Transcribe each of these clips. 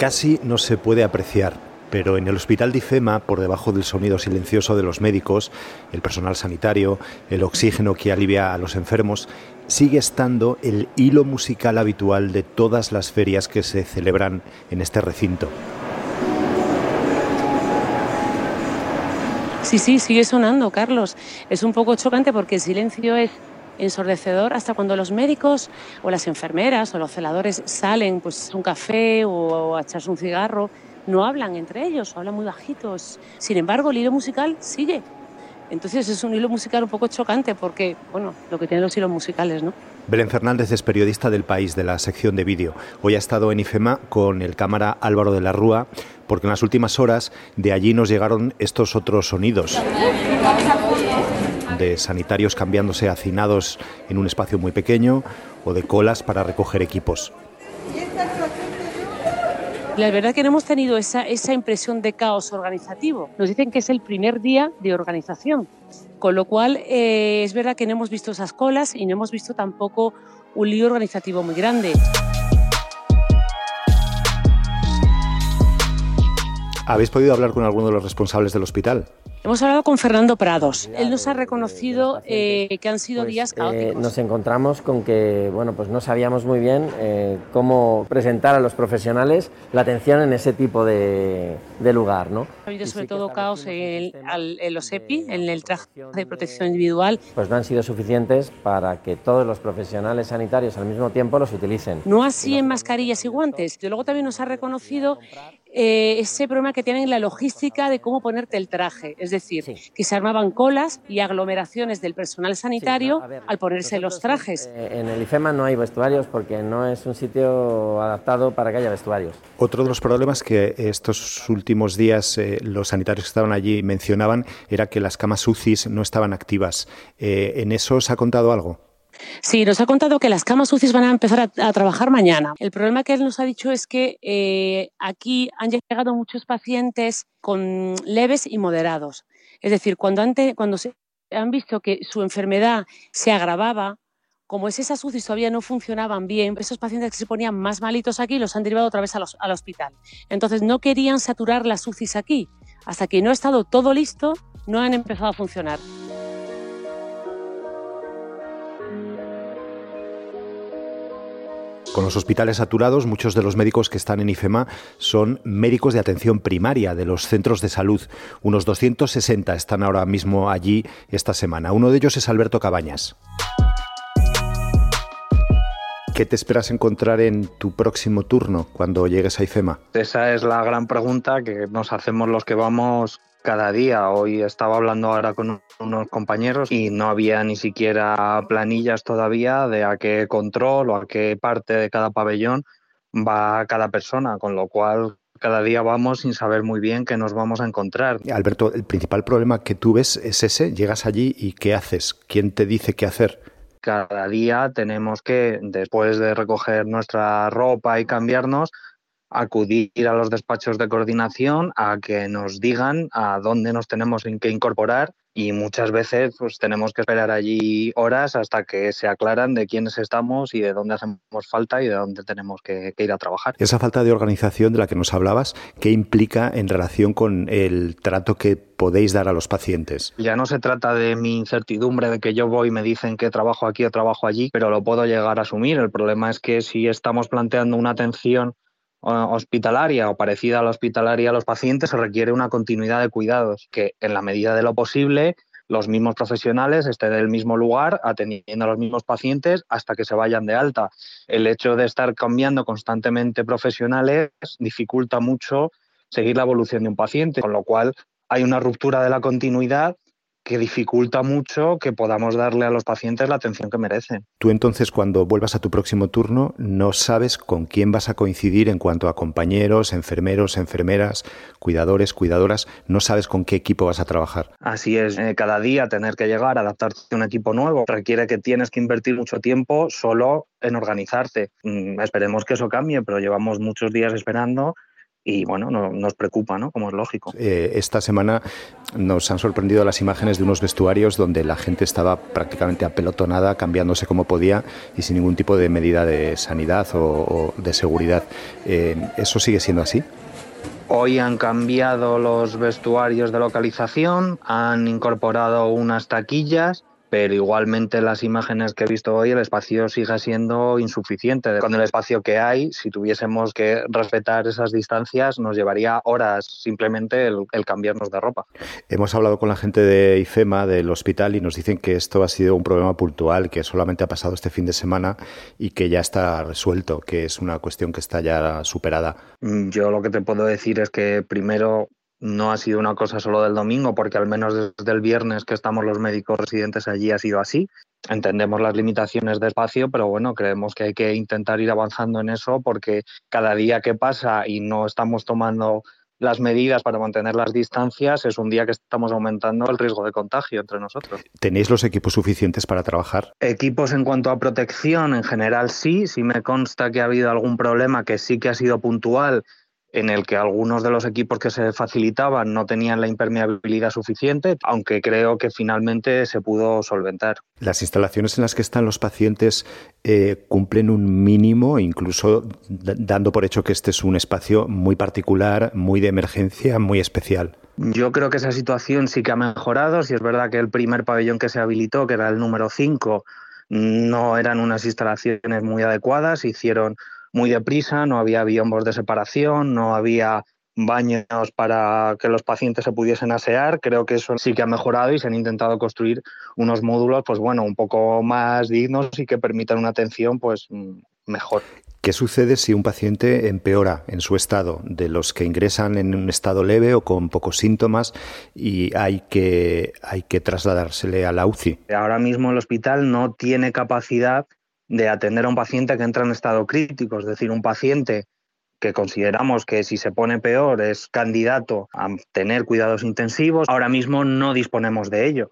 Casi no se puede apreciar, pero en el hospital de IFEMA, por debajo del sonido silencioso de los médicos, el personal sanitario, el oxígeno que alivia a los enfermos, sigue estando el hilo musical habitual de todas las ferias que se celebran en este recinto. Sí, sí, sigue sonando, Carlos. Es un poco chocante porque el silencio es ensordecedor hasta cuando los médicos o las enfermeras o los celadores salen pues, a un café o a echarse un cigarro. No hablan entre ellos, hablan muy bajitos. Sin embargo, el hilo musical sigue. Entonces es un hilo musical un poco chocante porque, bueno, lo que tienen los hilos musicales, ¿no? Belén Fernández es periodista del país de la sección de vídeo. Hoy ha estado en IFEMA con el cámara Álvaro de la Rúa porque en las últimas horas de allí nos llegaron estos otros sonidos de sanitarios cambiándose hacinados en un espacio muy pequeño o de colas para recoger equipos. La verdad que no hemos tenido esa, esa impresión de caos organizativo. Nos dicen que es el primer día de organización, con lo cual eh, es verdad que no hemos visto esas colas y no hemos visto tampoco un lío organizativo muy grande. ¿Habéis podido hablar con alguno de los responsables del hospital? Hemos hablado con Fernando Prados. Él nos ha reconocido eh, que han sido pues, días eh, caóticos. nos encontramos con que, bueno, pues no sabíamos muy bien eh, cómo presentar a los profesionales la atención en ese tipo de, de lugar, ¿no? Ha habido sobre todo caos en, al- en los EPI, en el traje de protección individual. Pues no han sido suficientes para que todos los profesionales sanitarios al mismo tiempo los utilicen. No así en mascarillas y guantes. Y luego también nos ha reconocido eh, ese problema que tienen en la logística de cómo ponerte el traje. Es decir, Sí. que se armaban colas y aglomeraciones del personal sanitario Sí, a ver, al ponerse los nosotros, trajes. eh, en el IFEMA no hay vestuarios porque no es un sitio adaptado para que haya vestuarios. Otro de los problemas que estos últimos días eh, los sanitarios que estaban allí mencionaban era que las camas UCIs no estaban activas. Eh, ¿En eso os ha contado algo? Sí, nos ha contado que las camas UCI van a empezar a, trabajar mañana. El problema que él nos ha dicho es que eh, aquí han llegado muchos pacientes con leves y moderados. Es decir, cuando, ante- cuando se han visto que su enfermedad se agravaba, como es esas UCI todavía no funcionaban bien, esos pacientes que se ponían más malitos aquí los han derivado otra vez al hospital. Entonces no querían saturar las UCIs aquí. Hasta que no ha estado todo listo, no han empezado a funcionar. Con los hospitales saturados, muchos de los médicos que están en IFEMA son médicos de atención primaria de los centros de salud. Unos 260 están ahora mismo allí esta semana. Uno de ellos es Alberto Cabañas. ¿Qué te esperas encontrar en tu próximo turno cuando llegues a IFEMA? Esa es la gran pregunta que nos hacemos los que vamos cada día. Hoy estaba hablando ahora con unos compañeros y no había ni siquiera planillas todavía de a qué control o a qué parte de cada pabellón va cada persona, con lo cual cada día vamos sin saber muy bien qué nos vamos a encontrar. Alberto, el principal problema que tú ves es ese. Llegas allí y ¿qué haces? ¿Quién te dice qué hacer? Cada día tenemos que, después de recoger nuestra ropa y cambiarnos, acudir a los despachos de coordinación a que nos digan a dónde nos tenemos que incorporar y muchas veces pues tenemos que esperar allí horas hasta que se aclaran de quiénes estamos y de dónde hacemos falta y de dónde tenemos que, que ir a trabajar. Esa falta de organización de la que nos hablabas, ¿qué implica en relación con el trato que podéis dar a los pacientes? Ya no se trata de mi incertidumbre de que yo voy y me dicen que trabajo aquí o trabajo allí, pero lo puedo llegar a asumir. El problema es que si estamos planteando una atención hospitalaria o parecida a la hospitalaria a los pacientes, se requiere una continuidad de cuidados, que en la medida de lo posible los mismos profesionales estén en el mismo lugar atendiendo a los mismos pacientes hasta que se vayan de alta. El hecho de estar cambiando constantemente profesionales dificulta mucho seguir la evolución de un paciente, con lo cual hay una ruptura de la continuidad que dificulta mucho que podamos darle a los pacientes la atención que merecen. Tú entonces cuando vuelvas a tu próximo turno no sabes con quién vas a coincidir en cuanto a compañeros, enfermeros, enfermeras, cuidadores, cuidadoras, no sabes con qué equipo vas a trabajar. Así es, eh, cada día tener que llegar adaptarte a un equipo nuevo requiere que tienes que invertir mucho tiempo solo en organizarte. Mm, esperemos que eso cambie, pero llevamos muchos días esperando y bueno, nos preocupa, ¿no? Como es lógico. Eh, esta semana nos han sorprendido las imágenes de unos vestuarios donde la gente estaba prácticamente apelotonada, cambiándose como podía y sin ningún tipo de medida de sanidad o, de seguridad. Eh, ¿Eso sigue siendo así? Hoy han cambiado los vestuarios de localización, han incorporado unas taquillas pero igualmente las imágenes que he visto hoy el espacio sigue siendo insuficiente. Con el espacio que hay, si tuviésemos que respetar esas distancias, nos llevaría horas simplemente el, cambiarnos de ropa. Hemos hablado con la gente de IFEMA, del hospital, y nos dicen que esto ha sido un problema puntual, que solamente ha pasado este fin de semana y que ya está resuelto, que es una cuestión que está ya superada. Yo lo que te puedo decir es que primero no ha sido una cosa solo del domingo, porque al menos desde el viernes que estamos los médicos residentes allí ha sido así. Entendemos las limitaciones de espacio, pero bueno, creemos que hay que intentar ir avanzando en eso porque cada día que pasa y no estamos tomando las medidas para mantener las distancias, es un día que estamos aumentando el riesgo de contagio entre nosotros. ¿Tenéis los equipos suficientes para trabajar? Equipos en cuanto a protección, en general sí. Si me consta que ha habido algún problema que sí que ha sido puntual en el que algunos de los equipos que se facilitaban no tenían la impermeabilidad suficiente, aunque creo que finalmente se pudo solventar. Las instalaciones en las que están los pacientes eh, cumplen un mínimo, incluso dando por hecho que este es un espacio muy particular, muy de emergencia, muy especial. Yo creo que esa situación sí que ha mejorado. Si es verdad que el primer pabellón que se habilitó, que era el número 5, no eran unas instalaciones muy adecuadas, hicieron muy deprisa, no había biombos de separación, no había baños para que los pacientes se pudiesen asear. Creo que eso sí que ha mejorado y se han intentado construir unos módulos, pues bueno, un poco más dignos y que permitan una atención, pues mejor. ¿Qué sucede si un paciente empeora en su estado de los que ingresan en un estado leve o con pocos síntomas y hay que, hay que trasladársele a la UCI? Ahora mismo el hospital no tiene capacidad de atender a un paciente que entra en estado crítico, es decir, un paciente que consideramos que si se pone peor es candidato a tener cuidados intensivos, ahora mismo no disponemos de ello.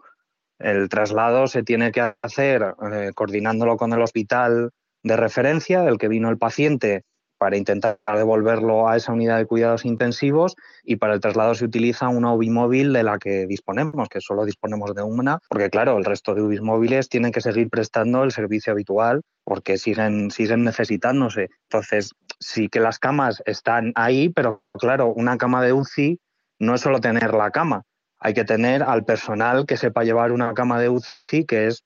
El traslado se tiene que hacer eh, coordinándolo con el hospital de referencia del que vino el paciente para intentar devolverlo a esa unidad de cuidados intensivos y para el traslado se utiliza una UBI móvil de la que disponemos, que solo disponemos de una, porque claro, el resto de UBI móviles tienen que seguir prestando el servicio habitual porque siguen, siguen necesitándose. Entonces, sí que las camas están ahí, pero claro, una cama de UCI no es solo tener la cama, hay que tener al personal que sepa llevar una cama de UCI, que es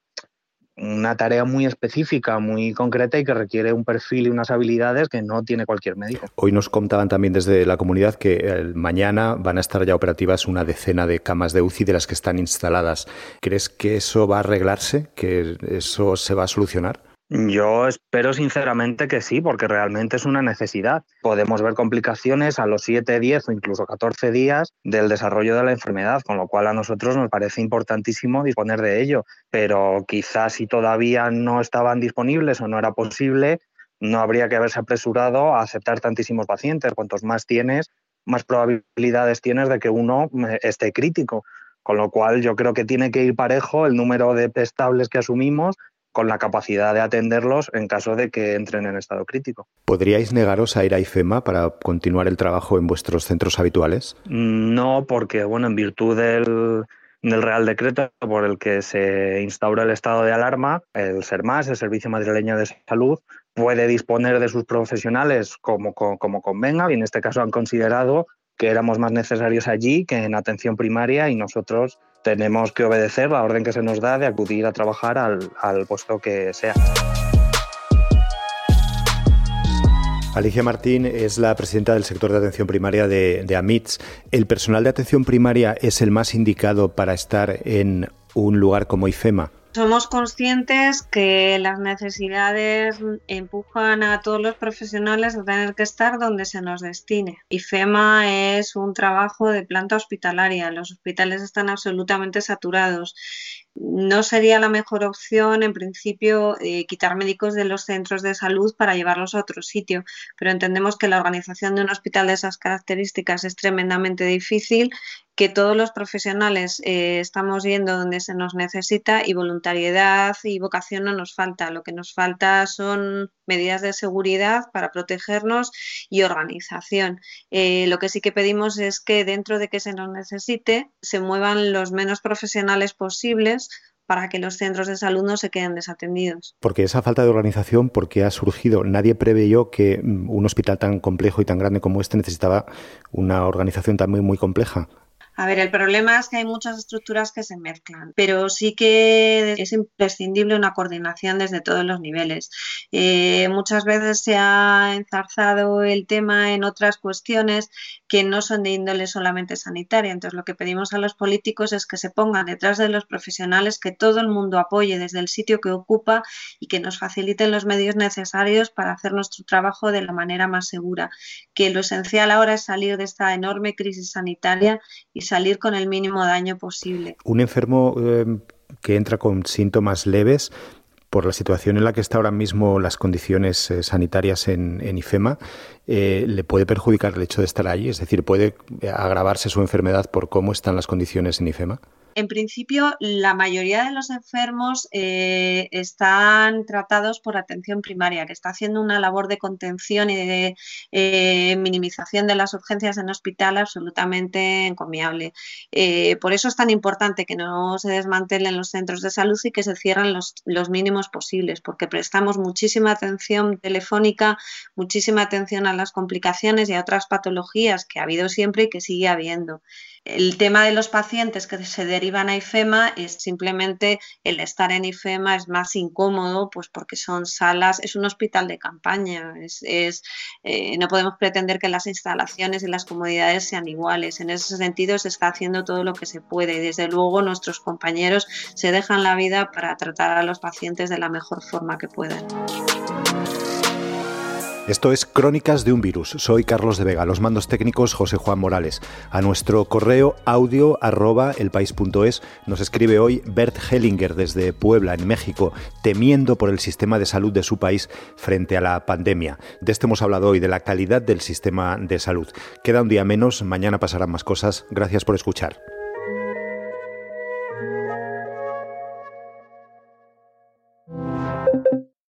una tarea muy específica, muy concreta y que requiere un perfil y unas habilidades que no tiene cualquier médico. Hoy nos contaban también desde la comunidad que mañana van a estar ya operativas una decena de camas de UCI de las que están instaladas. ¿Crees que eso va a arreglarse? ¿Que eso se va a solucionar? Yo espero sinceramente que sí, porque realmente es una necesidad. Podemos ver complicaciones a los 7, 10 o incluso 14 días del desarrollo de la enfermedad, con lo cual a nosotros nos parece importantísimo disponer de ello. Pero quizás si todavía no estaban disponibles o no era posible, no habría que haberse apresurado a aceptar tantísimos pacientes. Cuantos más tienes, más probabilidades tienes de que uno eh, esté crítico. Con lo cual yo creo que tiene que ir parejo el número de estables que asumimos con la capacidad de atenderlos en caso de que entren en estado crítico. ¿Podríais negaros a ir a IFEMA para continuar el trabajo en vuestros centros habituales? No, porque bueno, en virtud del, Real Decreto por el que se instaura el estado de alarma, el SERMAS, el Servicio Madrileño de Salud, puede disponer de sus profesionales como, como convenga y en este caso han considerado que éramos más necesarios allí que en atención primaria y nosotros tenemos que obedecer la orden que se nos da de acudir a trabajar al, puesto que sea. Alicia Martín es la presidenta del sector de atención primaria de, de, AMITS. ¿El personal de atención primaria es el más indicado para estar en un lugar como IFEMA? Somos conscientes que las necesidades empujan a todos los profesionales a tener que estar donde se nos destine. IFEMA es un trabajo de planta hospitalaria, los hospitales están absolutamente saturados no sería la mejor opción, en principio, eh, quitar médicos de los centros de salud para llevarlos a otro sitio, pero entendemos que la organización de un hospital de esas características es tremendamente difícil que todos los profesionales eh, estamos yendo donde se nos necesita y voluntariedad y vocación no nos falta. Lo que nos falta son medidas de seguridad para protegernos y organización. Eh, lo que sí que pedimos es que dentro de que se nos necesite se muevan los menos profesionales posibles para que los centros de salud no se queden desatendidos. Porque esa falta de organización, porque ha surgido, nadie preveyó que mm, un hospital tan complejo y tan grande como este necesitaba una organización también muy compleja. A ver, el problema es que hay muchas estructuras que se mezclan, pero sí que es imprescindible una coordinación desde todos los niveles. Eh, muchas veces se ha enzarzado el tema en otras cuestiones que no son de índole solamente sanitaria. Entonces, lo que pedimos a los políticos es que se pongan detrás de los profesionales, que todo el mundo apoye desde el sitio que ocupa y que nos faciliten los medios necesarios para hacer nuestro trabajo de la manera más segura. Que lo esencial ahora es salir de esta enorme crisis sanitaria y salir con el mínimo daño posible. Un enfermo eh, que entra con síntomas leves, por la situación en la que está ahora mismo las condiciones eh, sanitarias en, IFEMA, eh, le puede perjudicar el hecho de estar allí, es decir, puede agravarse su enfermedad por cómo están las condiciones en IFEMA. En principio, la mayoría de los enfermos eh, están tratados por atención primaria, que está haciendo una labor de contención y de eh, minimización de las urgencias en hospital absolutamente encomiable. Eh, por eso es tan importante que no se desmantelen los centros de salud y que se cierren los, los mínimos posibles, porque prestamos muchísima atención telefónica, muchísima atención a las complicaciones y a otras patologías que ha habido siempre y que sigue habiendo. El tema de los pacientes que se derivan a IFEMA es simplemente el estar en IFEMA es más incómodo, pues porque son salas, es un hospital de campaña, es, eh, no podemos pretender que las instalaciones y las comodidades sean iguales. En ese sentido se está haciendo todo lo que se puede y desde luego nuestros compañeros se dejan la vida para tratar a los pacientes de la mejor forma que puedan. Esto es Crónicas de un Virus. Soy Carlos de Vega, los mandos técnicos José Juan Morales. A nuestro correo audio arroba nos escribe hoy Bert Hellinger desde Puebla, en México, temiendo por el sistema de salud de su país frente a la pandemia. De esto hemos hablado hoy, de la calidad del sistema de salud. Queda un día menos, mañana pasarán más cosas. Gracias por escuchar.